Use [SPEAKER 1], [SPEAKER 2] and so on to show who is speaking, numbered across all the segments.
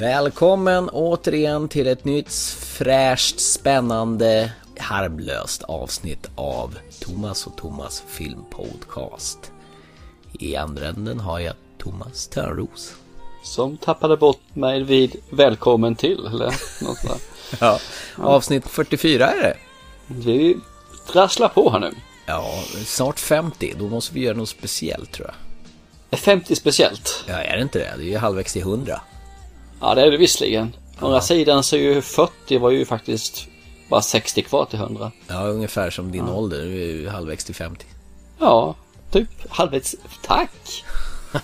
[SPEAKER 1] Välkommen återigen till ett nytt fräscht, spännande, harmlöst avsnitt av Thomas och Thomas filmpodcast. I andra änden har jag Thomas Törnros.
[SPEAKER 2] Som tappade bort mig vid välkommen till, eller något sånt
[SPEAKER 1] ja, avsnitt 44 är det.
[SPEAKER 2] Vi rasslar på här nu.
[SPEAKER 1] Ja, snart 50. Då måste vi göra något speciellt tror jag.
[SPEAKER 2] Är 50 speciellt?
[SPEAKER 1] Ja, är det inte det? Det är ju halvvägs till 100.
[SPEAKER 2] Ja, det är det visserligen. Å andra sidan så är ju 40 var ju faktiskt bara 60 kvar till 100.
[SPEAKER 1] Ja, ungefär som din ja. ålder. Du är ju halvvägs till 50.
[SPEAKER 2] Ja, typ halvvägs. Tack!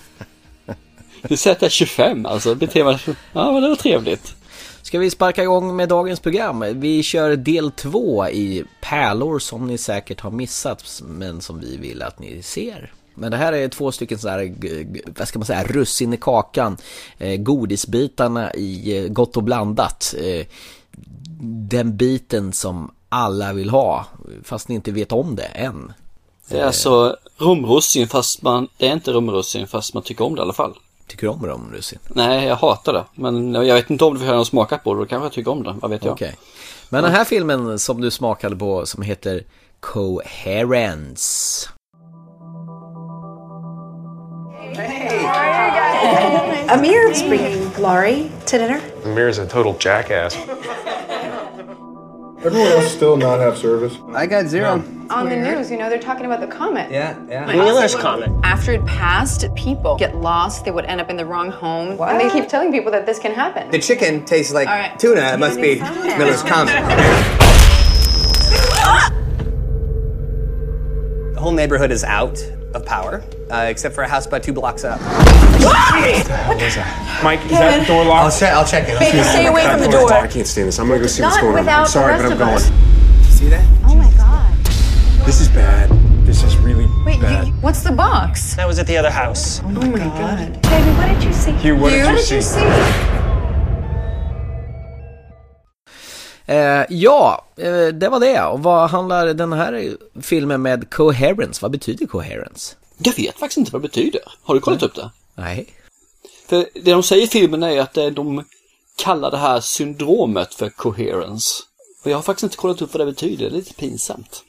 [SPEAKER 2] Du sätter 25 alltså. Beter mig... Ja, men det var trevligt.
[SPEAKER 1] Ska vi sparka igång med dagens program? Vi kör del två i pärlor som ni säkert har missat men som vi vill att ni ser. Men det här är två stycken sådär, vad ska man säga, russin i kakan. Eh, godisbitarna i eh, Gott och blandat. Eh, den biten som alla vill ha, fast ni inte vet om det än.
[SPEAKER 2] Det är alltså rumrussin fast man, det är inte rumrussin fast man tycker om det i alla fall.
[SPEAKER 1] Tycker du om rumrussin?
[SPEAKER 2] Nej, jag hatar det. Men jag vet inte om du har smakat på det, då kanske jag tycker om det, vad vet jag.
[SPEAKER 1] Okay. Men den här filmen som du smakade på som heter Coherence.
[SPEAKER 3] Hey. Amir's bringing Laurie to dinner.
[SPEAKER 4] Amir's a total jackass.
[SPEAKER 5] Everyone else still not have service?
[SPEAKER 6] I got zero.
[SPEAKER 7] No. On the news, you know, they're talking about the comet.
[SPEAKER 6] Yeah, yeah.
[SPEAKER 7] The comet. After it passed, people get lost. They would end up in the wrong home. What? And they keep telling people that this can happen.
[SPEAKER 6] The chicken tastes like right. tuna. It must be Miller's comet. the whole neighborhood is out of power, uh, except for a house about two blocks up. What was that?
[SPEAKER 4] Mike, is that the door locked?
[SPEAKER 6] I'll check. I'll check it.
[SPEAKER 7] Baby, stay away from the door.
[SPEAKER 4] I can't stand this. I'm gonna go see
[SPEAKER 7] Not
[SPEAKER 4] what's going on. I'm sorry, but I'm going.
[SPEAKER 6] See that?
[SPEAKER 7] Oh my god.
[SPEAKER 4] This is bad. This is really
[SPEAKER 7] Wait,
[SPEAKER 4] bad.
[SPEAKER 7] You, what's the box?
[SPEAKER 8] That was at the other house.
[SPEAKER 7] Oh my, god. Baby, what did you see?
[SPEAKER 4] Hugh, what
[SPEAKER 7] Hugh,
[SPEAKER 4] did you
[SPEAKER 7] what
[SPEAKER 4] see?
[SPEAKER 1] Eh, ja, eh, det var det. Och vad handlar den här filmen med coherence? Vad betyder coherence?
[SPEAKER 2] Jag vet faktiskt inte vad det betyder. Har du kollat
[SPEAKER 1] Nej.
[SPEAKER 2] upp det?
[SPEAKER 1] Nej.
[SPEAKER 2] För det de säger i filmen är att eh, de kallar det här syndromet för coherence. Och jag har faktiskt inte kollat upp vad det betyder, det är lite pinsamt.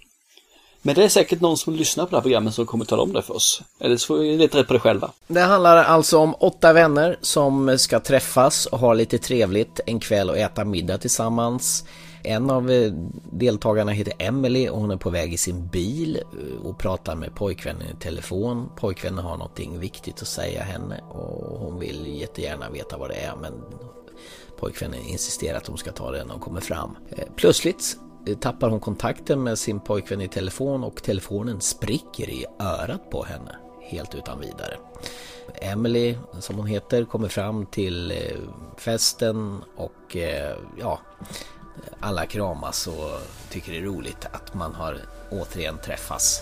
[SPEAKER 2] Men det är säkert någon som lyssnar på det här programmet som kommer tala om det för oss. Eller så får vi leta rätt på det själva.
[SPEAKER 1] Det handlar alltså om åtta vänner som ska träffas och ha lite trevligt en kväll och äta middag tillsammans. En av eh, deltagarna heter Emily och hon är på väg i sin bil eh, och pratar med pojkvännen i telefon. Pojkvännen har någonting viktigt att säga henne och hon vill jättegärna veta vad det är men pojkvännen insisterar att hon ska ta det när hon kommer fram. Eh, plötsligt Eh, tappar hon kontakten med sin pojkvän i telefon och telefonen spricker i örat på henne helt utan vidare. Emily, som hon heter, kommer fram till eh, festen och eh, ja, alla kramas och tycker det är roligt att man har återigen träffas.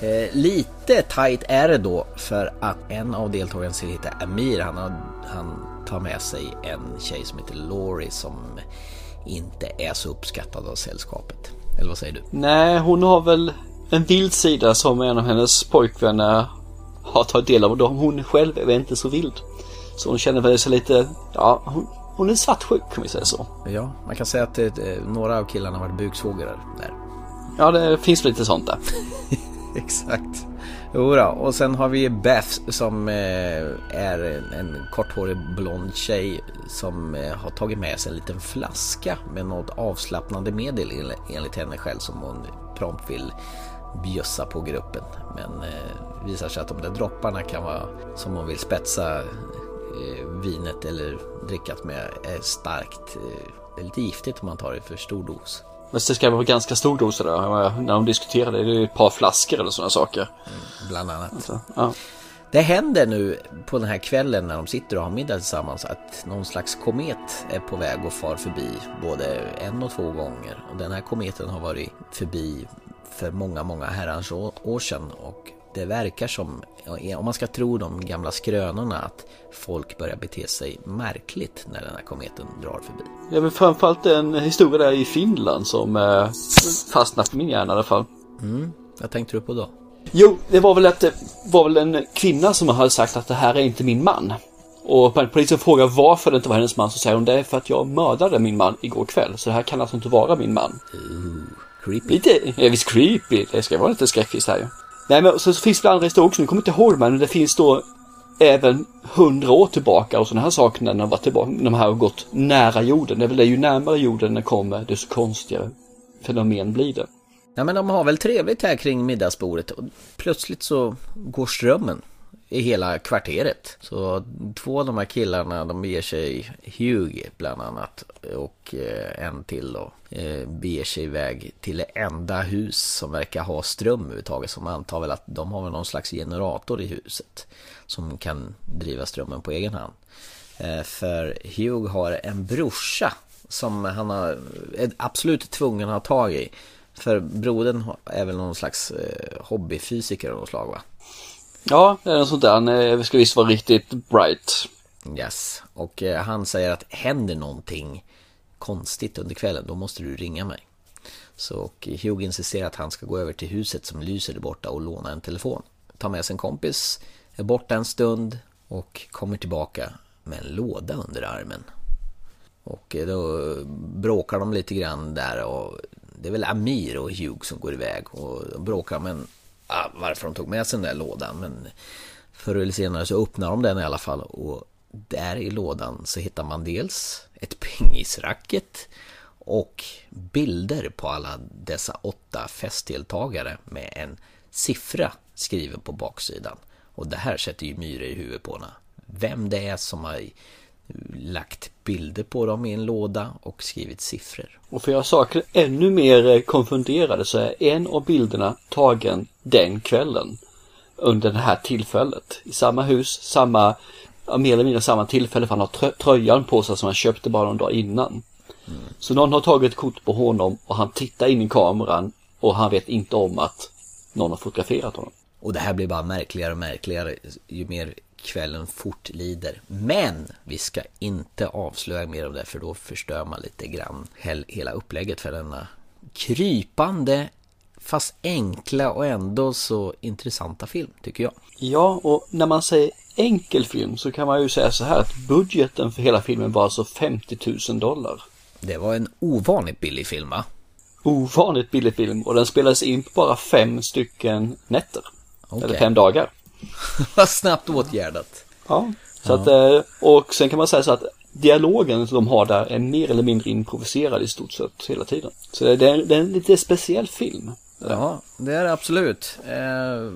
[SPEAKER 1] Eh, lite tight är det då för att en av deltagarna som heter Amir, han, har, han tar med sig en tjej som heter Laurie som inte är så uppskattad av sällskapet. Eller vad säger du?
[SPEAKER 2] Nej, hon har väl en vild sida som en av hennes pojkvänner har tagit del av. Och hon själv är inte så vild. Så hon känner väl sig lite, ja, hon, hon är svartsjuk kan vi säga så.
[SPEAKER 1] Ja, man kan säga att det, eh, några av killarna har varit buksvågrar där.
[SPEAKER 2] Ja, det finns lite sånt där.
[SPEAKER 1] Exakt. Jodå, och sen har vi Beth som eh, är en korthårig blond tjej som eh, har tagit med sig en liten flaska med något avslappnande medel enligt henne själv som hon prompt vill bjussa på gruppen. Men eh, visar sig att de där dropparna kan vara som hon vill spetsa eh, vinet eller drickat med är starkt. Det är lite giftigt om man tar det för stor dos.
[SPEAKER 2] Men det ska vara ganska stor dos där. När de diskuterar det, är ett par flaskor eller sådana saker.
[SPEAKER 1] Bland annat.
[SPEAKER 2] Så, ja.
[SPEAKER 1] Det händer nu på den här kvällen när de sitter och har middag tillsammans att någon slags komet är på väg och far förbi både en och två gånger. Och den här kometen har varit förbi för många, många herrans år sedan och det verkar som, om man ska tro de gamla skrönorna, att folk börjar bete sig märkligt när den här kometen drar förbi.
[SPEAKER 2] Jag vill framförallt en historia där i Finland som eh, fastnat på min hjärna i alla fall.
[SPEAKER 1] Mm, vad tänkte du på då?
[SPEAKER 2] Jo, det var väl att det var väl en kvinna som hade sagt att det här är inte min man. Och polisen frågar varför det inte var hennes man så säger hon det är för att jag mördade min man igår kväll. Så det här kan alltså inte vara min man.
[SPEAKER 1] Creepy.
[SPEAKER 2] Lite, ja, visst creepy. Det ska vara lite skräckis här ju. Nej men så, så finns det andra historier också. Nu kommer jag inte ihåg men det finns då även hundra år tillbaka och sådana här saker när de har varit tillbaka. De här har gått nära jorden. Det är väl det ju närmare jorden den kommer desto konstigare fenomen blir det.
[SPEAKER 1] Ja men de har väl trevligt här kring middagsbordet och plötsligt så går strömmen i hela kvarteret. Så två av de här killarna de beger sig, Hugh bland annat och eh, en till då, eh, beger sig iväg till det enda hus som verkar ha ström överhuvudtaget. Som antar väl att de har någon slags generator i huset som kan driva strömmen på egen hand. Eh, för Hugh har en brorsa som han har, är absolut tvungen att ha tag i. För brodern är väl någon slags hobbyfysiker av något slag va?
[SPEAKER 2] Ja, något sånt där. Han eh, ska visst vara riktigt bright.
[SPEAKER 1] Yes, och eh, han säger att händer någonting konstigt under kvällen då måste du ringa mig. Så och Hugh insisterar att han ska gå över till huset som lyser där borta och låna en telefon. Tar med sig en kompis, är borta en stund och kommer tillbaka med en låda under armen. Och eh, då bråkar de lite grann där och det är väl Amir och Hugh som går iväg och de bråkar men ah, varför de tog med sig den där lådan men förr eller senare så öppnar de den i alla fall och där i lådan så hittar man dels ett pingisracket och bilder på alla dessa åtta festdeltagare med en siffra skriven på baksidan. Och det här sätter ju myror i huvudet på henne. Vem det är som har lagt bilder på dem i en låda och skrivit siffror.
[SPEAKER 2] Och för göra saker ännu mer eh, konfunderade så är en av bilderna tagen den kvällen. Under det här tillfället. I samma hus, samma, mer eller mindre samma tillfälle för han har trö- tröjan på sig som han köpte bara någon dag innan. Så någon har tagit kort på honom och han tittar in i kameran och han vet inte om att någon har fotograferat honom.
[SPEAKER 1] Och det här blir bara märkligare och märkligare ju mer kvällen fortlider. Men vi ska inte avslöja mer om det för då förstör man lite grann hel- hela upplägget för denna krypande fast enkla och ändå så intressanta film tycker jag.
[SPEAKER 2] Ja, och när man säger enkel film så kan man ju säga så här att budgeten för hela filmen var alltså 50 000 dollar.
[SPEAKER 1] Det var en ovanligt billig film va?
[SPEAKER 2] Ovanligt billig film och den spelades in på bara fem stycken nätter.
[SPEAKER 1] Okej.
[SPEAKER 2] Eller fem dagar.
[SPEAKER 1] Snabbt åtgärdat.
[SPEAKER 2] Ja. Så att, eh, och sen kan man säga så att dialogen som de har där är mer eller mindre improviserad i stort sett hela tiden. Så det är, det är en lite speciell film.
[SPEAKER 1] Ja, det är det absolut. Eh,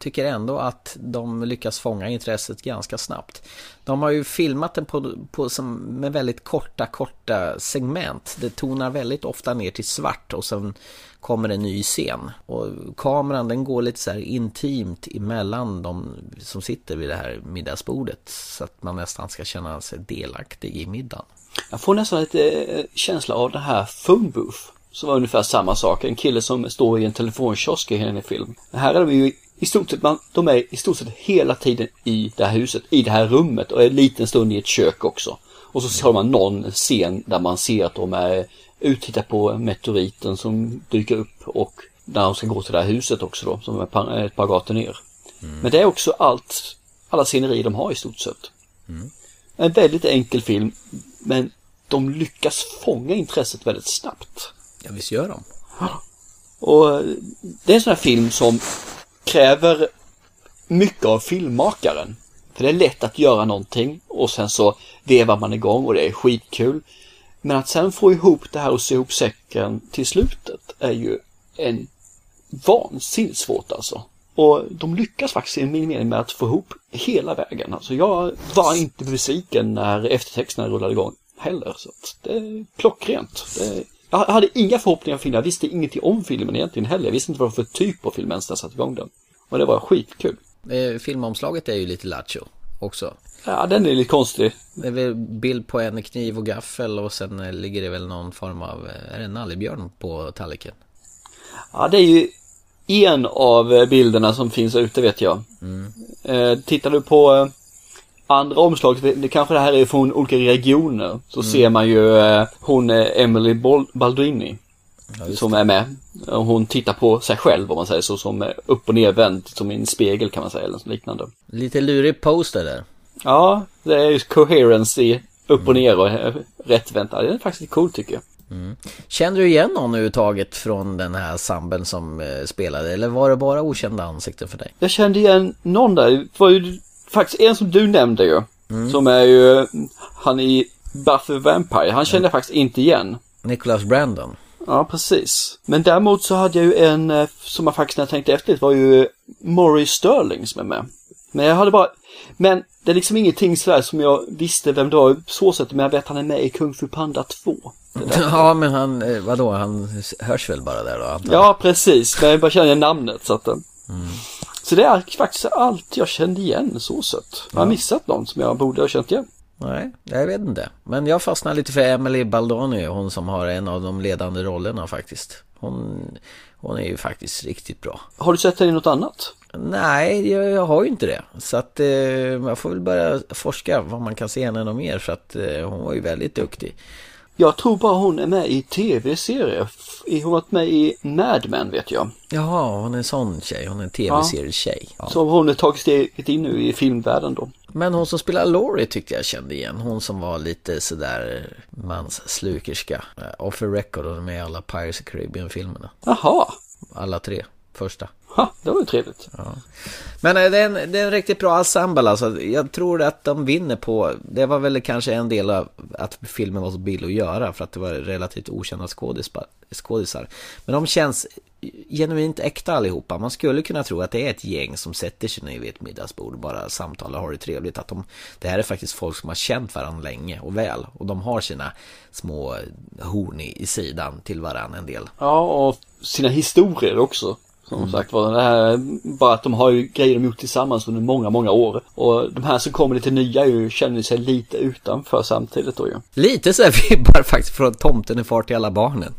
[SPEAKER 1] tycker ändå att de lyckas fånga intresset ganska snabbt. De har ju filmat den på, på, som, med väldigt korta, korta segment. Det tonar väldigt ofta ner till svart och sen kommer en ny scen. Och kameran den går lite så här intimt emellan de som sitter vid det här middagsbordet. Så att man nästan ska känna sig delaktig i middagen.
[SPEAKER 2] Jag får nästan lite eh, känsla av det här phone booth. Som var ungefär samma sak. En kille som står i en telefonkiosk i en film. Här är de ju i stort sett, man, de är i stort sett hela tiden i det här huset, i det här rummet och en liten stund i ett kök också. Och så har man någon scen där man ser att de är uttittar på meteoriten som dyker upp och när de ska gå till det här huset också då, som är ett par, gator ner. Men det är också allt, alla scenerier de har i stort sett. En väldigt enkel film, men de lyckas fånga intresset väldigt snabbt.
[SPEAKER 1] Ja, visst gör de.
[SPEAKER 2] Och det är en sån här film som kräver mycket av filmmakaren. För det är lätt att göra någonting och sen så vevar man igång och det är skitkul. Men att sen få ihop det här och sy ihop säcken till slutet är ju en vansinnigt svårt alltså. Och de lyckas faktiskt i min mening med att få ihop hela vägen. Alltså jag var inte besviken när eftertexterna rullade igång heller. Så att det är klockrent. Det jag hade inga förhoppningar om filmen. Jag visste ingenting om filmen egentligen heller. Jag visste inte vad det var för typ av film ens när jag satte igång den. Och det var skitkul.
[SPEAKER 1] Eh, Filmomslaget är ju lite lattjo också.
[SPEAKER 2] Ja, den är lite konstig.
[SPEAKER 1] Det är väl bild på en kniv och gaffel och sen eh, ligger det väl någon form av, eh, är det en nallebjörn på tallriken?
[SPEAKER 2] Ja, det är ju en av eh, bilderna som finns ute vet jag. Eh, tittar du på andra omslag, det kanske det här är från olika regioner, så ser man ju eh, hon eh, Emily Baldwini. som är med. Hon tittar på sig själv om man säger så, som eh, upp och nervänd, som i en spegel kan man säga, eller något liknande.
[SPEAKER 1] Lite lurig poster där.
[SPEAKER 2] Ja, det är ju coherence i upp och ner och rättvänt. Ja, Det är faktiskt coolt tycker jag.
[SPEAKER 1] Kände du igen någon överhuvudtaget från den här samben som spelade? Eller var det bara okända ansikten för dig?
[SPEAKER 2] Jag kände igen någon där. Det var ju faktiskt en som du nämnde ju. Som är ju han i Buffy Vampire. Han kände jag faktiskt inte igen.
[SPEAKER 1] Nicholas Brandon.
[SPEAKER 2] Ja, precis. Men däremot så hade jag ju en eh, som jag faktiskt när jag tänkte efter var ju Maury Sterling som är med. Men jag hade bara, men det är liksom ingenting sådär som jag visste vem det var så sätt, men jag vet att han är med i Kung Fu Panda 2.
[SPEAKER 1] Ja men han, eh, vadå, han hörs väl bara där då? antar jag?
[SPEAKER 2] Ja, precis, men jag bara känner namnet så att eh. Så det är faktiskt allt jag kände igen så sett. Jag har missat någon som jag borde ha känt igen.
[SPEAKER 1] Nej, jag vet inte. Men jag fastnar lite för Emily Baldoni, hon som har en av de ledande rollerna faktiskt. Hon, hon är ju faktiskt riktigt bra.
[SPEAKER 2] Har du sett henne i något annat?
[SPEAKER 1] Nej, jag, jag har ju inte det. Så att eh, jag får väl börja forska vad man kan se henne något mer för att eh, hon var ju väldigt duktig.
[SPEAKER 2] Jag tror bara hon är med i tv-serier. Hon har varit med i Mad Men vet jag.
[SPEAKER 1] Jaha, hon är en sån tjej. Hon är en tv-serietjej. Ja.
[SPEAKER 2] Så hon har tagit steget in nu i filmvärlden då.
[SPEAKER 1] Men hon som spelar Laurie tyckte jag kände igen. Hon som var lite sådär mansslukerska. Eh, Off the record och med i alla Pirates of Caribbean-filmerna.
[SPEAKER 2] Jaha,
[SPEAKER 1] Alla tre första.
[SPEAKER 2] ha, det var ju trevligt.
[SPEAKER 1] Men eh, det är, en, det är en riktigt bra ensemble alltså. Jag tror att de vinner på, det var väl kanske en del av att filmen var så billig att göra för att det var relativt okända skådisar. Men de känns genuint äkta allihopa. Man skulle kunna tro att det är ett gäng som sätter sig ner vid ett middagsbord och bara samtalar och har det trevligt. Att de, det här är faktiskt folk som har känt varandra länge och väl. Och de har sina små horn i, i sidan till varandra en del.
[SPEAKER 2] Ja, och sina historier också. Som sagt var, det här, bara att de har ju grejer de gjort tillsammans under många, många år. Och de här som kommer lite nya ju, känner sig lite utanför samtidigt då ju.
[SPEAKER 1] Lite så här vibbar faktiskt från Tomten är far till alla barnen.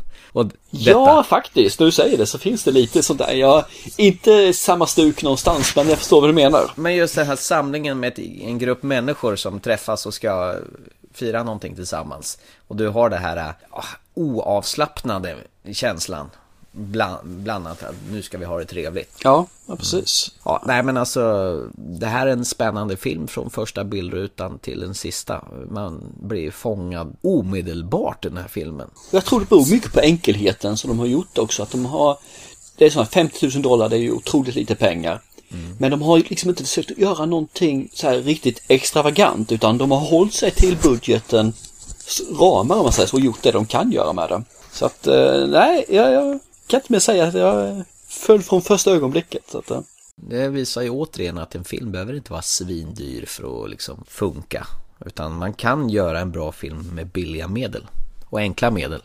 [SPEAKER 2] Ja, faktiskt. När du säger det så finns det lite sånt där. Jag, inte samma stuk någonstans, men jag förstår vad du menar.
[SPEAKER 1] Men just den här samlingen med en grupp människor som träffas och ska fira någonting tillsammans. Och du har det här äh, oavslappnade känslan. Bland, bland annat att nu ska vi ha det trevligt.
[SPEAKER 2] Ja, ja precis.
[SPEAKER 1] Ja, nej men alltså det här är en spännande film från första bildrutan till den sista. Man blir fångad omedelbart i den här filmen.
[SPEAKER 2] Jag tror det beror mycket på enkelheten som de har gjort också. Att de har, det är sådana 50 000 dollar, det är ju otroligt lite pengar. Men de har liksom inte försökt göra någonting så här riktigt extravagant utan de har hållit sig till budgeten ramar om man säger så och gjort det de kan göra med det. Så att eh, nej, jag, jag kan inte mer säga att jag föll från första ögonblicket. Så att, eh,
[SPEAKER 1] Det visar ju återigen att en film behöver inte vara svindyr för att liksom funka. Utan man kan göra en bra film med billiga medel. Och enkla medel.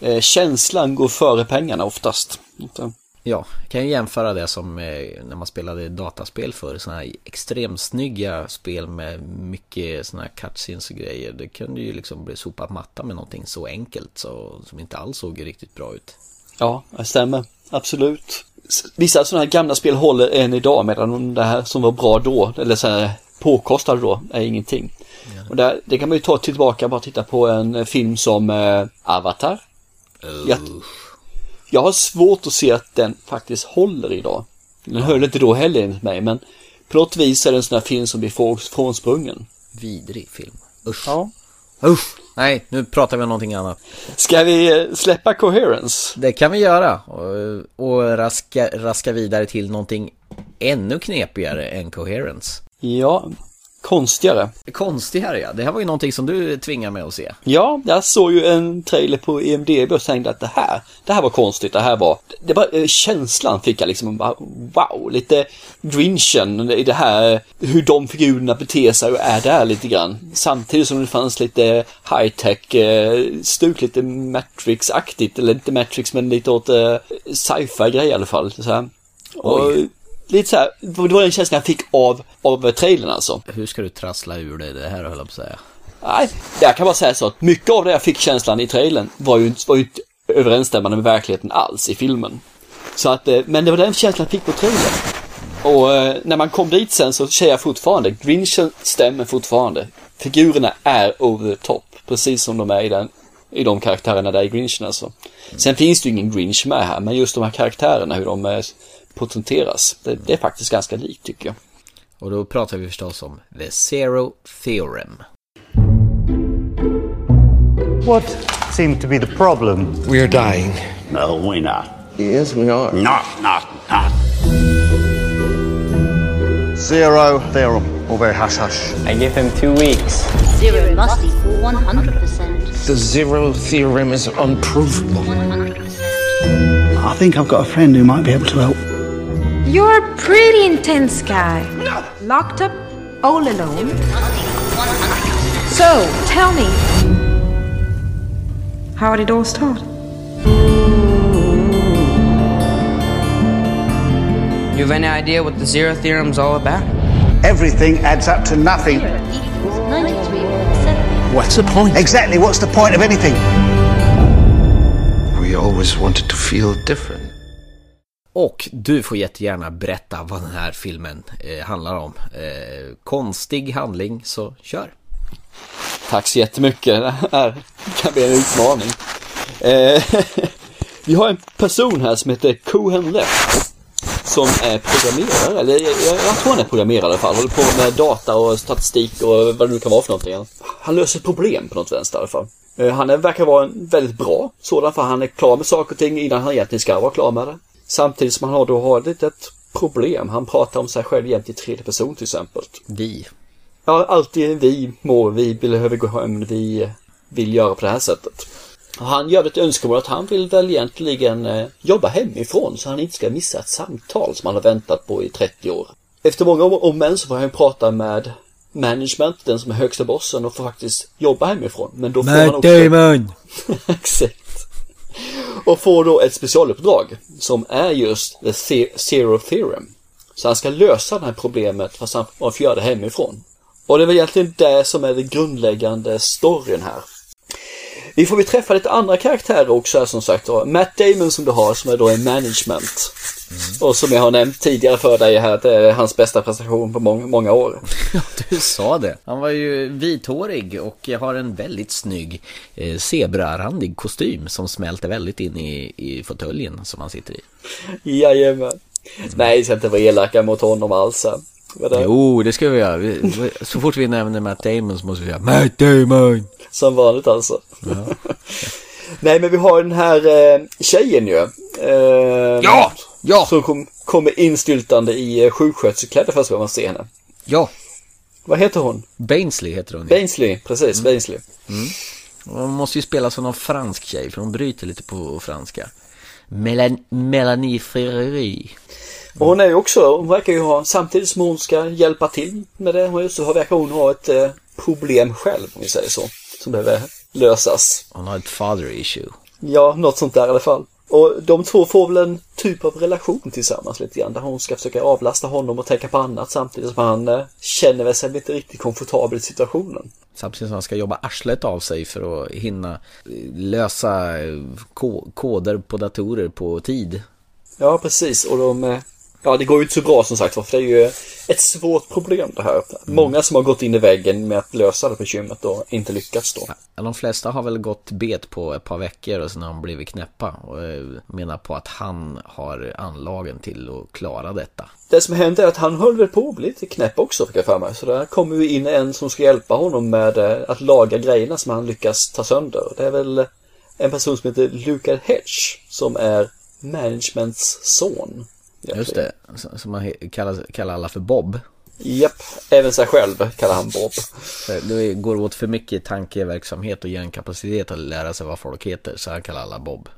[SPEAKER 2] eh, känslan går före pengarna oftast. Eh,
[SPEAKER 1] Ja, jag kan ju jämföra det som eh, när man spelade dataspel för Sådana här extremt snygga spel med mycket sådana här cutscenes och grejer. Det kunde ju liksom bli sopat matta med någonting så enkelt så, som inte alls såg riktigt bra ut.
[SPEAKER 2] Ja, det stämmer. Absolut. Vissa sådana här gamla spel håller än idag medan det här som var bra då, eller så här påkostade då, är ingenting. Och där, det kan man ju ta tillbaka bara titta på en film som eh, Avatar. Jag, jag har svårt att se att den faktiskt håller idag. Den höll inte då heller enligt mig, men på något vis är det en sån här film som blir frånsprungen.
[SPEAKER 1] Vidrig film. Usch.
[SPEAKER 2] Ja.
[SPEAKER 1] Usch. Nej, nu pratar vi om någonting annat.
[SPEAKER 2] Ska vi eh, släppa Coherence?
[SPEAKER 1] Det kan vi göra. Och, och raska, raska vidare till någonting ännu knepigare än Coherence.
[SPEAKER 2] Ja, konstigare.
[SPEAKER 1] Konstigare ja. Det här var ju någonting som du tvingade mig att se.
[SPEAKER 2] Ja, jag såg ju en trailer på E EMDB och tänkte att det här, det här var konstigt, det här var, det var eh, känslan fick jag liksom, bara, wow, lite Grinchen i det här, hur de figurerna beter sig och är där lite grann. Samtidigt som det fanns lite high-tech eh, stuk, lite Matrix-aktigt, eller inte Matrix men lite åt eh, sci-fi grej i alla fall. Så här. Och
[SPEAKER 1] Oj.
[SPEAKER 2] Lite så här, det var den känslan jag fick av, av trailern alltså.
[SPEAKER 1] Hur ska du trassla ur dig det här höll jag på att säga.
[SPEAKER 2] Nej, jag kan bara säga så att mycket av det jag fick känslan i trailern var ju, inte- var ju inte överensstämmande med verkligheten alls i filmen. Så att, eh, men det var den känslan jag fick på trailern. Och eh, när man kom dit sen så säger jag fortfarande, Grinchen stämmer fortfarande. Figurerna är over the top, precis som de är i, den, i de karaktärerna där i Grinchen alltså. Sen finns det ju ingen Grinch med här, men just de här karaktärerna, hur de porträtteras, det, det är faktiskt ganska likt tycker jag.
[SPEAKER 1] Och då pratar vi förstås om The Zero Theorem.
[SPEAKER 8] What seemed to be the problem?
[SPEAKER 9] We are dying.
[SPEAKER 10] No, we're not.
[SPEAKER 9] Yes, we are.
[SPEAKER 10] Not, not, not.
[SPEAKER 8] Zero theorem. All very hush hush.
[SPEAKER 11] I give him two weeks.
[SPEAKER 12] Zero must equal 100%.
[SPEAKER 9] The zero theorem is unprovable.
[SPEAKER 12] 100%.
[SPEAKER 8] I think I've got a friend who might be able to help.
[SPEAKER 13] You're a pretty intense guy. Locked up all alone. So, tell me. How did it all start?
[SPEAKER 14] You have any idea what the zero theorem's all about?
[SPEAKER 8] Everything adds up to nothing.
[SPEAKER 12] Zero equals 93%.
[SPEAKER 9] What's the point?
[SPEAKER 8] Exactly, what's the point of anything?
[SPEAKER 9] We always wanted to feel different.
[SPEAKER 1] Och du får jättegärna berätta vad den här filmen eh, handlar om. Eh, konstig handling, så kör!
[SPEAKER 2] Tack så jättemycket. Det här kan bli en utmaning. Eh, vi har en person här som heter Cohen Left. Som är programmerare, eller jag, jag, tror han är programmerare i alla fall. Håller på med data och statistik och vad det nu kan vara för någonting. Han löser problem på något vänster i alla fall. Eh, han är, verkar vara en väldigt bra sådan för han är klar med saker och ting innan han egentligen ska vara klar med det. Samtidigt som han har då har ett litet problem. Han pratar om sig själv jämt i tredje person till exempel.
[SPEAKER 1] Vi.
[SPEAKER 2] Ja, alltid vi må, vi behöver gå hem, vi vill göra på det här sättet. Han gör ett önskemål att han vill väl egentligen eh, jobba hemifrån så han inte ska missa ett samtal som han har väntat på i 30 år. Efter många om och men så får han prata med management, den som är högsta bossen och får faktiskt jobba hemifrån. Men då får han också...
[SPEAKER 1] Damon!
[SPEAKER 2] Exakt. Och får då ett specialuppdrag som är just the Zero Theorem. Så han ska lösa det här problemet fast han får göra det hemifrån. Och det är väl egentligen det som är den grundläggande storyn här. Vi får vi träffa lite andra karaktärer också här som sagt då. Matt Damon som du har som är då en management. Och som jag har nämnt tidigare för dig här det är hans bästa prestation på många, många år.
[SPEAKER 1] Du sa det. Han var ju vithårig och har en väldigt snygg eh, zebrarandig kostym som smälter väldigt in i, i fåtöljen som han sitter i.
[SPEAKER 2] Jajamän. Nej, vi ska inte vara elaka mot honom alls. Vad det-
[SPEAKER 1] Jo, det ska vi göra. Så fort vi nämner Matt Damon så måste vi säga Matt Damon!
[SPEAKER 2] Som vanligt alltså. Nej men vi har den här eh, tjejen ju. Eh,
[SPEAKER 1] Ja! Ja!
[SPEAKER 2] Som kom, kommer insyltande i eh, sjuksköterskekläder första gången man ser henne.
[SPEAKER 1] Ja!
[SPEAKER 2] Vad heter hon?
[SPEAKER 1] Bainsley heter hon.
[SPEAKER 2] Bainsley, precis, Bainsley.
[SPEAKER 1] Hon måste ju spela som någon fransk tjej för hon bryter lite på franska. Melan Melanie Ferreri.
[SPEAKER 2] Och hon är ju också, hon verkar ju ha, samtidigt som hon ska hjälpa till med det, hon- så verkar hon ha ett eh, problem själv, om vi säger så. Som behöver lösas.
[SPEAKER 1] Hon har ett father issue.
[SPEAKER 2] Ja, något sånt där i alla fall. Och de två får väl en typ av relation tillsammans lite grann. Där hon ska försöka avlasta honom och tänka på annat samtidigt som han eh, känner väl sig inte riktigt komfortabel i situationen.
[SPEAKER 1] Samtidigt som han ska jobba arslet av sig för att hinna eh, lösa eh, ko koder på datorer på tid.
[SPEAKER 2] Ja, precis. Och de... Ja, det går ju inte så bra som sagt för det är ju ett svårt problem det här. Många som har gått in i väggen med att lösa det bekymret och inte lyckats då.
[SPEAKER 1] Ja, De flesta har väl gått bet på ett par veckor och sen har de blivit knäppa och eh, menar på att han har anlagen till att klara detta.
[SPEAKER 2] Det som hänt är att han höll väl på att bli lite knäpp också fick jag för mig. Så där kommer ju in en som ska hjälpa honom med eh, att laga grejerna som han lyckas ta sönder. Det är väl en person som heter Luca Hedge som är managements son.
[SPEAKER 1] Just det, som man kallar, kallar alla för Bob.
[SPEAKER 2] Japp, även sig själv kallar han Bob.
[SPEAKER 1] För Det går åt för mycket tankeverksamhet och hjärnkapacitet att lära sig vad folk heter så han kallar alla Bob.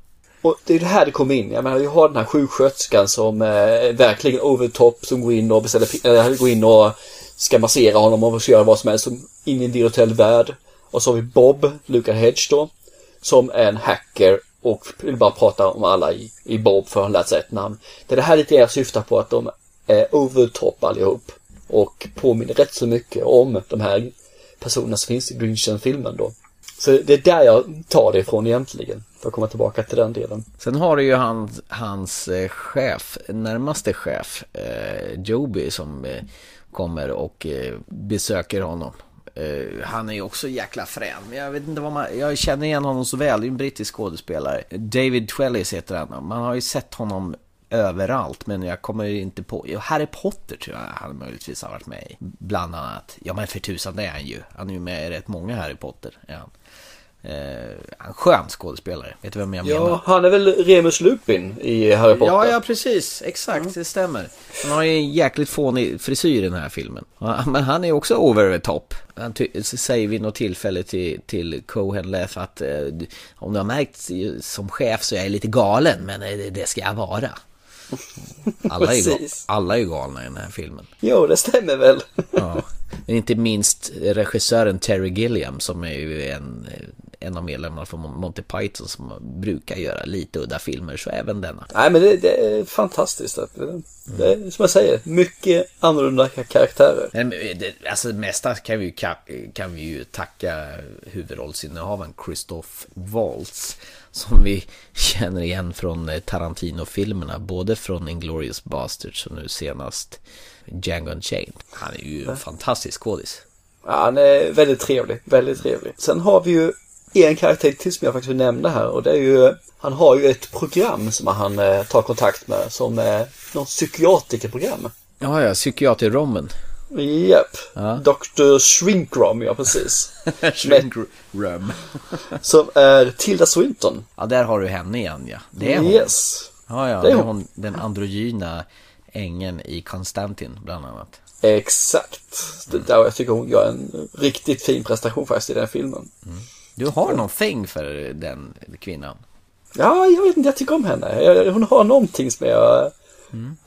[SPEAKER 2] Och det är det här det kommer in. Jag menar, vi har den här sjuksköterskan som eh, är verkligen over the top som går in och beställer, eller går in och ska massera honom och ska göra vad som helst som in i en virtuell värld. Och så har vi Bob, Luca Hedge då, som är en hacker och vill bara prata om alla i, i Bob för att han lärt sig ett namn. Det är det här lite jag syftar på att de är over top allihop. Och påminner rätt så mycket om de här personerna som finns i Grinchen-filmen då. Så det är där jag tar det ifrån egentligen. För att komma tillbaka till den delen.
[SPEAKER 1] Sen har du ju hans, hans chef, närmaste chef, eh, Joby som eh, kommer och eh, besöker honom. Eh, han är ju också jäkla frän. Men Jag vet inte vad man, jag känner igen honom så väl, det är en brittisk skådespelare. David Twellis heter han. Man har ju sett honom överallt men jag kommer ju inte på, jo, Harry Potter tror jag han möjligtvis har varit med i. Bland annat, ja men för tusan det är han ju. Han är ju med i rätt många Harry Potter. Är han en skön skådespelare, vet du vem jag menar?
[SPEAKER 2] Ja, han är väl Remus Lupin i Harry Potter?
[SPEAKER 1] Ja, ja precis. Exakt, det stämmer. Han har ju en jäkligt fånig frisyr i den här filmen. Men han är också over the top. Han säger vid något tillfälle till, till Cohen Leff att eh, om du har märkt som chef så är jag lite galen, men eh, det, ska jag vara. Alla är, alla är galna i den här filmen.
[SPEAKER 2] Jo, det stämmer väl.
[SPEAKER 1] Ja. Men inte minst regissören Terry Gilliam som är ju en, en av medlemmarna från Monty Python som brukar göra lite udda filmer, så även denna.
[SPEAKER 2] Nej, men det, det är fantastiskt. att- Det är, som jag säger, mycket annorlunda karaktärer.
[SPEAKER 1] Men det, alltså mesta kan vi, ju, ka- kan vi ju tacka huvudrollsinnehavaren Christoph Waltz som vi känner igen från eh, Tarantino-filmerna, både från Inglourious Basterds och nu senast Django Unchained. Han är ju en fantastisk skådis.
[SPEAKER 2] Ja, han är väldigt trevlig, väldigt trevlig. Sen har vi ju en karaktär till som jag faktiskt vill nämna här och det är ju han har ju ett program som han eh, tar kontakt med som är något psykiatrikerprogram.
[SPEAKER 1] Ja, ja, psykiater-rommen.
[SPEAKER 2] Japp,
[SPEAKER 1] Ja.
[SPEAKER 2] Dr. Shrinkrom, ja precis.
[SPEAKER 1] Shrink-rum.
[SPEAKER 2] Som är Tilda Swinton.
[SPEAKER 1] Ja, där har du henne igen ja. Det är hon.
[SPEAKER 2] Yes.
[SPEAKER 1] Ja, ja,
[SPEAKER 2] Det är hon.
[SPEAKER 1] hon. Den androgyna ängeln i Konstantin bland annat.
[SPEAKER 2] Exakt. Det där jag tycker hon gör en riktigt fin prestation faktiskt i den filmen.
[SPEAKER 1] Du har någonting för den kvinnan.
[SPEAKER 2] Ja, jag vet inte, jag tycker om henne. Jag- Hon har någonting som jag,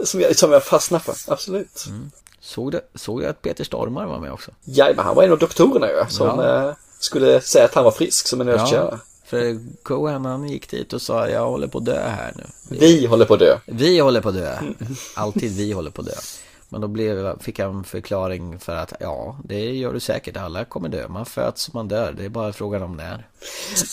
[SPEAKER 2] som jag, som jag fastnar för, absolut.
[SPEAKER 1] Såg du, såg du att Peter Stormare var med också?
[SPEAKER 2] Ja, men han var en av doktorerna ju, som
[SPEAKER 1] Ja.
[SPEAKER 2] eh, skulle säga att han var frisk som en nötkärna.
[SPEAKER 1] för Cohen han gick dit och sa jag håller på att dö här nu.
[SPEAKER 2] Vi håller på att dö.
[SPEAKER 1] Vi håller på att dö. Alltid vi håller på att dö. Men då blev, fick han förklaring för att ja, det gör du säkert. Alla kommer dö. Man föds man dör. Det är bara frågan om när.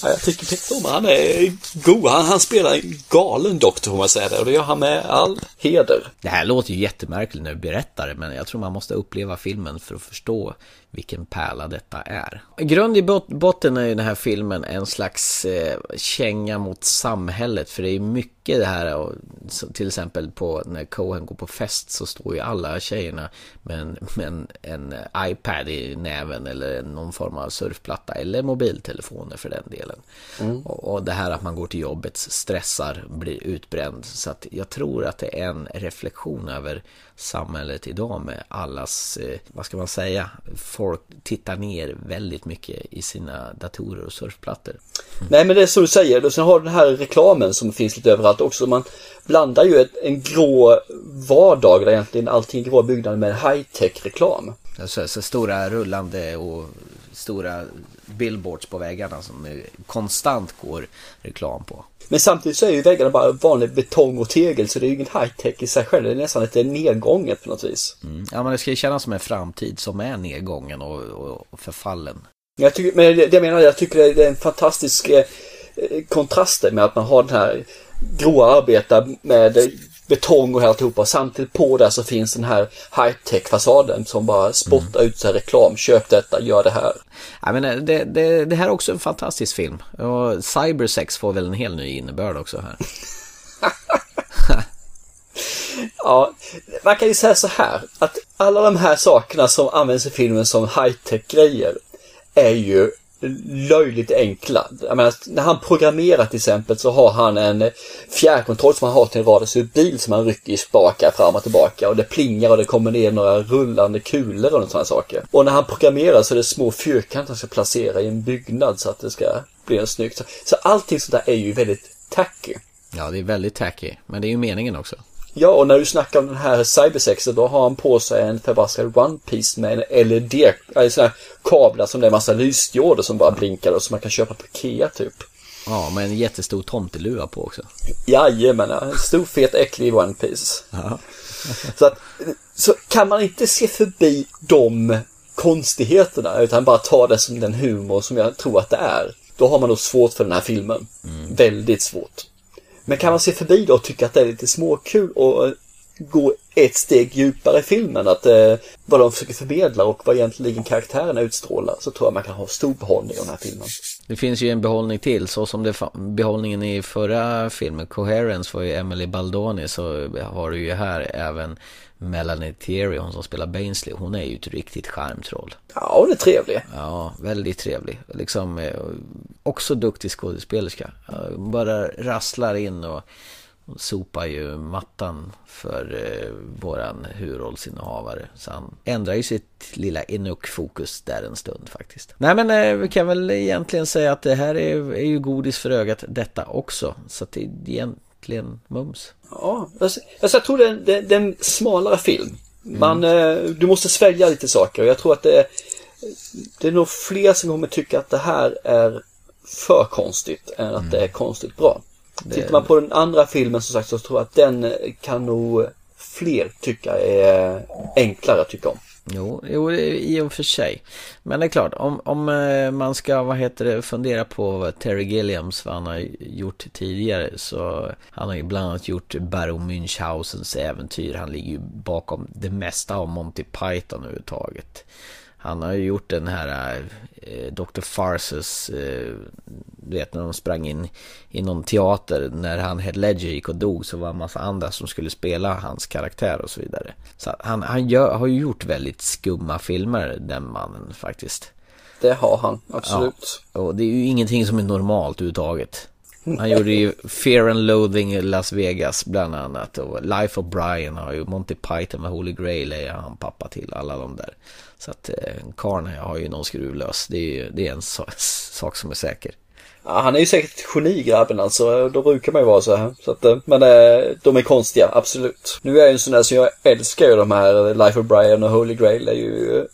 [SPEAKER 2] Ja, jag tycker Peter han är god. Han, han spelar en galen doktor, får man säga det. Och det gör han med all heder.
[SPEAKER 1] Det här låter ju jättemärkligt när du berättar det, men jag tror man måste uppleva filmen för att förstå vilken pärla detta är. Grund i bot- botten är ju den här filmen en slags eh, känga mot samhället, för det är mycket det här, och, så, till exempel på när Cohen går på fest så står ju alla tjejerna med en, med en, en iPad i näven eller någon form av surfplatta eller mobiltelefoner för den delen.
[SPEAKER 2] Mm.
[SPEAKER 1] Och, och det här att man går till jobbet, stressar, blir utbränd. Så att jag tror att det är en reflektion över samhället idag med allas, eh, vad ska man säga, folk tittar ner väldigt mycket i sina datorer och surfplattor.
[SPEAKER 2] Nej men det är som du säger, och sen har du den här reklamen som finns lite överallt också. Man blandar ju ett, en grå vardag där egentligen allting grå byggnader med high-tech reklam.
[SPEAKER 1] Så, så stora rullande och stora billboards på väggarna som konstant går reklam på.
[SPEAKER 2] Men samtidigt så är ju väggarna bara vanlig betong och tegel så det är ju ingen high-tech i sig själv. Det är nästan lite nedgånget på något vis.
[SPEAKER 1] Mm. Ja men det ska ju kännas som en framtid som är nedgången och, och, och förfallen.
[SPEAKER 2] Jag tycker, men det, det jag menar, jag tycker det är en fantastisk eh, eh, kontrast med att man har den här gråa arbeta med betong och alltihopa. Samtidigt på där så finns den här high-tech fasaden som bara spottar ut så här reklam. Köp detta, gör det här.
[SPEAKER 1] Ja, men det, det, det här är också en fantastisk film. Och cybersex får väl en hel ny innebörd också här.
[SPEAKER 2] Ja, man kan ju säga så här att alla de här sakerna som används i filmen som high-tech grejer är ju löjligt enkla. Jag menar, när han programmerar till exempel så har han en fjärrkontroll som han har till en radiostyrd bil som han rycker i spakar fram och tillbaka och det plingar och det kommer ner några rullande kulor och sådana saker. Och när han programmerar så är det små fyrkanter han ska placera i en byggnad så att det ska bli en snyggt. Så, så allting sånt där är ju väldigt tacky.
[SPEAKER 1] Ja, det är väldigt tacky. Men det är ju meningen också.
[SPEAKER 2] Ja, och när du snackar om den här cybersexen då har han på sig en förbaskad One Piece med en LED, alltså här kablar som det är en massa lysdioder som bara blinkar och som man kan köpa på Ikea typ.
[SPEAKER 1] Ja, med en jättestor tomteluva på också.
[SPEAKER 2] Jajamän, en stor fet äcklig One Piece.
[SPEAKER 1] Ja.
[SPEAKER 2] Så, att, så kan man inte se förbi de konstigheterna utan bara ta det som den humor som jag tror att det är. Då har man nog svårt för den här filmen. Väldigt svårt. Men kan man se förbi det och tycka att det är lite småkul och gå ett steg djupare i filmen. Att eh, vad de försöker förmedla och vad egentligen karaktärerna utstrålar. Så tror jag man kan ha stor behållning av den här filmen.
[SPEAKER 1] Det finns ju en behållning till, så som det behållningen i förra filmen, Coherence, var ju Emily Baldoni, så har du ju här även Melanie Thierry, hon som spelar Bainsley, hon är ju ett riktigt charmtroll.
[SPEAKER 2] Ja, hon är trevlig.
[SPEAKER 1] Ja, väldigt trevlig. Liksom, eh, också duktig skådespelerska. Bara rasslar in och sopar ju mattan för eh, våran huvudrollsinnehavare. Så han ändrar ju sitt lilla Enoch-fokus där en stund faktiskt. Nej men eh, vi kan väl egentligen säga att det här är, är ju godis för ögat detta också. Så att det är egentligen mums.
[SPEAKER 2] Ja, alltså, alltså jag tror det är, en- det, är en smalare film. Man, eh, du måste svälja lite saker och jag tror att det är, det är nog fler som kommer tycka att det här är för konstigt än att det är konstigt bra. Tittar man på den andra filmen som sagt så tror jag att den eh, kan nog fler tycka är enklare att tycka om.
[SPEAKER 1] Jo, jo i och för sig. Men det är klart, om, om eh, man ska, vad heter det, fundera på vad Terry Gilliams, vad han har gjort tidigare. Så han har ju bland annat gjort Baron Münchhausens äventyr. Han ligger ju bakom det mesta av Monty Python överhuvudtaget. Han har ju gjort den här eh, Dr. Farces, eh, du vet när de sprang in i någon teater när han Head Ledger gick och dog så var det en massa andra som skulle spela hans karaktär och så vidare. Så han, han gör, har ju gjort väldigt skumma filmer den mannen faktiskt.
[SPEAKER 2] Det har han, absolut.
[SPEAKER 1] Ja, och det är ju ingenting som är normalt överhuvudtaget. Han gjorde ju Fear and Loathing i Las Vegas bland annat. Och Life of Brian har ju Monty Python med Holy Grail är han pappa till alla de där. Så att eh, karln här har ju någon skruvlös. Det är ju det är en so- sak som är säker.
[SPEAKER 2] Ja, han är ju säkert ett geni grabben alltså. Då brukar man ju vara så här. Så att, eh, men eh, de är konstiga, absolut. Nu är jag ju en sån där så jag älskar ju de här Life of Brian och Holy Grail. Är ju eh,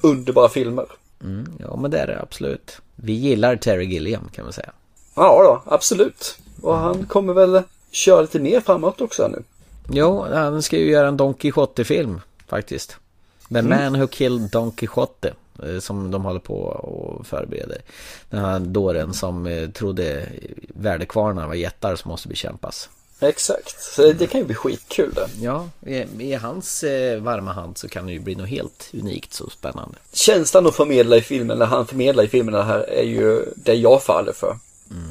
[SPEAKER 2] underbara filmer.
[SPEAKER 1] Mm, ja men det är det absolut. Vi gillar Terry Gilliam kan man säga.
[SPEAKER 2] Ja då, absolut. Och han kommer väl köra lite mer framåt också nu.
[SPEAKER 1] Jo, han ska ju göra en Don Quixote-film faktiskt. The
[SPEAKER 2] Mm.
[SPEAKER 1] Man Who Killed Don Quixote. eh, Som de håller på och förbereder. Den här dåren som eh, trodde värdekvarnar var jättar som måste bekämpas.
[SPEAKER 2] Exakt, så det, det kan ju bli skitkul det.
[SPEAKER 1] Ja, i, hans eh, varma hand så kan det ju bli något helt unikt så spännande.
[SPEAKER 2] Känslan att förmedla i filmen, när han förmedlar i filmen här är ju det jag faller för.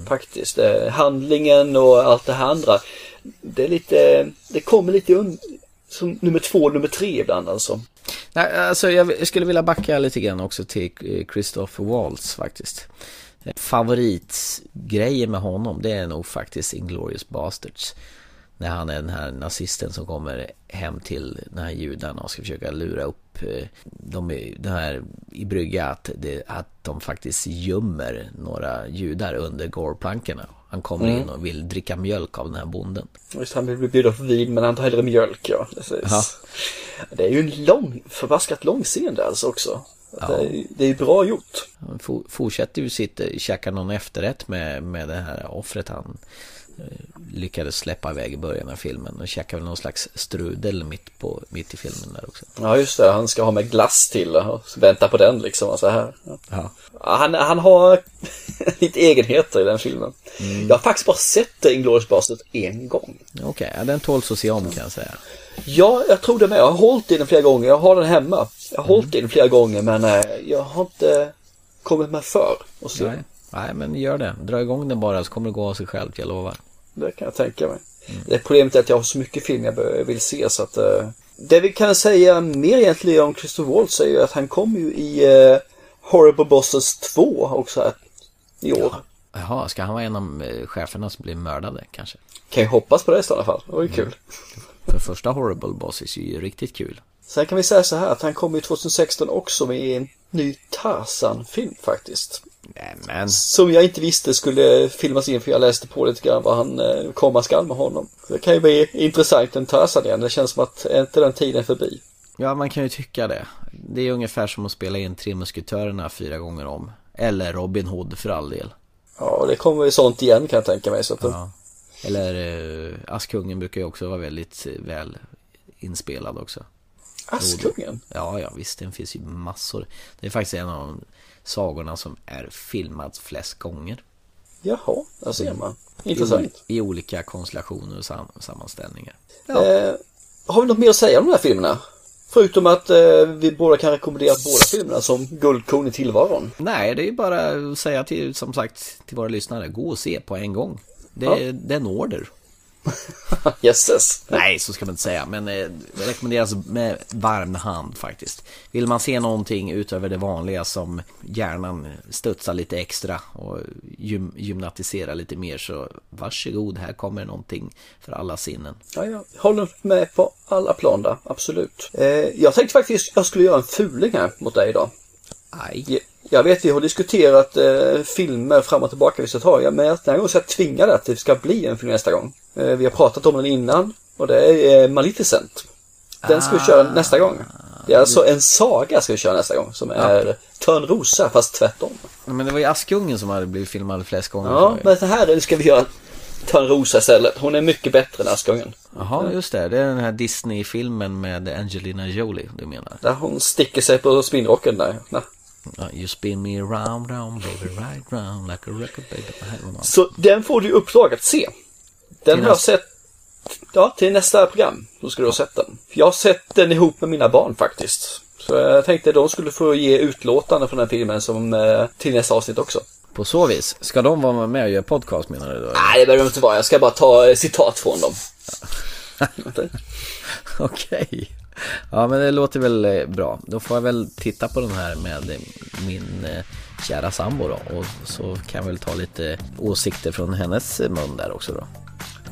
[SPEAKER 2] Faktiskt. Eh, handlingen och allt det här andra. Det är lite, det kommer lite un- som nummer två, nummer tre ibland alltså.
[SPEAKER 1] Nej, alltså jag skulle vilja backa lite grann också till eh, Christopher Waltz faktiskt. Eh, favoritgrejen med honom det är nog faktiskt Inglourious Basterds. När han är den här nazisten som kommer hem till den här judarna och ska försöka lura upp eh, dem i, den här, i brygga att, det, att de faktiskt gömmer några judar under gårdplankorna. Han kommer
[SPEAKER 2] Mm.
[SPEAKER 1] in och vill dricka mjölk av den här bonden.
[SPEAKER 2] Just han vill bli på vin men han tar hellre mjölk ja. Precis.
[SPEAKER 1] Ja.
[SPEAKER 2] Det är ju en lång, förbaskat lång scen där alltså också.
[SPEAKER 1] Ja.
[SPEAKER 2] Det, är, det är ju bra gjort.
[SPEAKER 1] Han for, fortsätter ju sitta, käka någon efterrätt med, med det här offret han eh, lyckades släppa iväg i början av filmen och käkar väl någon slags strudel mitt, på, mitt i filmen där också.
[SPEAKER 2] Ja just det, han ska ha med glass till och vänta på den liksom. och Så här.
[SPEAKER 1] Ja.
[SPEAKER 2] Han, han har lite egenheter i den filmen.
[SPEAKER 1] Mm.
[SPEAKER 2] Jag har faktiskt bara sett Inglourious Basterds en gång.
[SPEAKER 1] Okej, ja, den tåls att se om kan jag säga.
[SPEAKER 2] Ja, jag tror det med. Jag har hållit i den flera gånger. Jag har den hemma. Jag har hållit i den flera gånger men eh, jag har inte kommit med för och se.
[SPEAKER 1] Nej. Nej, men gör det. Dra igång den bara så kommer det gå av sig självt, jag lovar.
[SPEAKER 2] Det kan jag tänka mig. Det problemet är att jag har så mycket film jag vill se så att eh, Det vi kan säga mer egentligen om Christopher Waltz är ju att han kom ju i eh, Horrible Bosses 2 också i år.
[SPEAKER 1] Jaha, ska han vara en av eh, cheferna som blir mördade kanske?
[SPEAKER 2] Kan ju hoppas på det i sådana fall. Det var ju kul.
[SPEAKER 1] För första Horrible Bosses är ju riktigt kul.
[SPEAKER 2] Sen kan vi säga så här att han kom ju 2016 också med en ny Tarzan-film faktiskt.
[SPEAKER 1] Men
[SPEAKER 2] Som jag inte visste skulle filmas in för jag läste på lite grann vad han eh, komma skall med honom. Det kan ju bli intressant en Tarzan igen. Det känns som att är inte den tiden förbi.
[SPEAKER 1] Ja, man kan ju tycka det. Det är ungefär som att spela in Tre Musketörerna fyra gånger om. Eller Robin Hood för all del.
[SPEAKER 2] Ja, det kommer ju sånt igen kan jag tänka mig. Så att
[SPEAKER 1] Ja. Eller eh, Askungen brukar ju också vara väldigt eh, väl inspelad också.
[SPEAKER 2] Askungen?
[SPEAKER 1] Ja, ja visst, den finns ju massor. Det är faktiskt en av de sagorna som är filmad flest gånger.
[SPEAKER 2] Jaha, där ser man. Intressant.
[SPEAKER 1] I, I olika konstellationer och sam sammanställningar.
[SPEAKER 2] Eh, har vi något mer att säga om de här filmerna? Förutom att eh, vi båda kan rekommendera båda filmerna som guldkorn i tillvaron.
[SPEAKER 1] Nej, det är ju bara att säga till, som sagt, till våra lyssnare, gå och se på en gång. Det,
[SPEAKER 2] Ja.
[SPEAKER 1] det är en order.
[SPEAKER 2] Jösses.
[SPEAKER 1] Nej, så ska man inte säga, men eh, det rekommenderas med varm hand faktiskt. Vill man se någonting utöver det vanliga som hjärnan studsar lite extra och gym, gymnatiserar lite mer så varsågod, här kommer någonting för alla sinnen.
[SPEAKER 2] Ja, jag håller med på alla plan där, absolut. Eh, jag tänkte faktiskt jag skulle göra en fuling här mot dig idag.
[SPEAKER 1] Aj.
[SPEAKER 2] Jag vet, vi har diskuterat eh, filmer fram och tillbaka vissa tag, men den här gången så är jag tvingad att det ska bli en film nästa gång. Eh, vi har pratat om den innan och det är eh, Maleficent. Den ska vi köra nästa gång. Det är alltså en saga ska vi köra nästa gång som är Törnrosa fast tvärtom.
[SPEAKER 1] Men det var ju Askungen som hade blivit filmad flest gånger.
[SPEAKER 2] Ja, men så här ska vi göra Törnrosa istället. Hon är mycket bättre än Askungen.
[SPEAKER 1] Jaha, just det. Det är den här Disney-filmen med Angelina Jolie du menar.
[SPEAKER 2] Där hon sticker sig på spinnrocken där.
[SPEAKER 1] You spin me round, round, baby, right round like a record baby.
[SPEAKER 2] Så den får du uppdrag att se. Den
[SPEAKER 1] Till
[SPEAKER 2] har jag
[SPEAKER 1] nästa-
[SPEAKER 2] sett Ja, till nästa program. Då ska du ha sett den. Jag har sett den ihop med mina barn faktiskt. Så jag tänkte de skulle få ge utlåtande från den filmen som eh, till nästa avsnitt också.
[SPEAKER 1] På så vis, ska de vara med och göra podcast menar du då?
[SPEAKER 2] Nej, det behöver de inte vara. Jag ska bara ta eh, citat från dem.
[SPEAKER 1] Okej. Ja men det låter väl eh, bra. Då får jag väl titta på den här med min eh, kära sambo då. Och så kan jag väl ta lite åsikter från hennes mun där också då.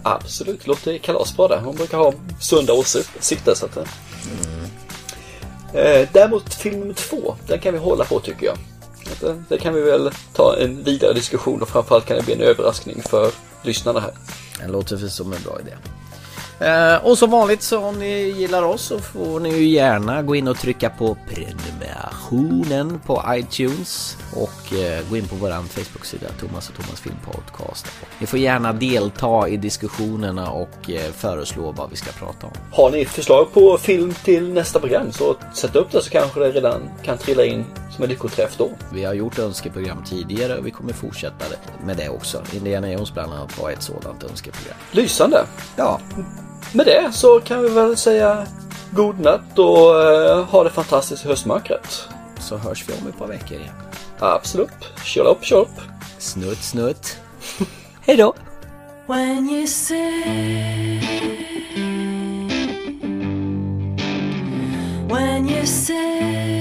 [SPEAKER 2] Absolut, låter kalasbra där. Hon brukar ha sunda åsikter. Så att, eh. Eh, däremot film nummer två, den kan vi hålla på tycker jag. Eh, Det kan vi väl ta en vidare diskussion och framförallt kan det bli en överraskning för lyssnarna här.
[SPEAKER 1] Det låter som en bra idé. Eh, och som vanligt så om ni gillar oss så får ni ju gärna gå in och trycka på prenumerationen på iTunes och eh, gå in på våran Facebook-sida Thomas och Thomas Film Podcast. Ni får gärna delta i diskussionerna och eh, föreslå vad vi ska prata om.
[SPEAKER 2] Har ni förslag på film till nästa program så sätt upp det så kanske det redan kan trilla in som en lyckoträff då.
[SPEAKER 1] Vi har gjort önskeprogram tidigare och vi kommer fortsätta med det också. Indiana Jones bland annat var ett sådant önskeprogram.
[SPEAKER 2] Lysande!
[SPEAKER 1] Ja.
[SPEAKER 2] Med det så kan vi väl säga god natt och eh, ha det fantastiskt i höstmörkret.
[SPEAKER 1] Så hörs vi om ett par veckor igen.
[SPEAKER 2] Absolut. Kör upp, kör upp.
[SPEAKER 1] Snutt, snutt. Hej då!
[SPEAKER 11] When you say, when you say,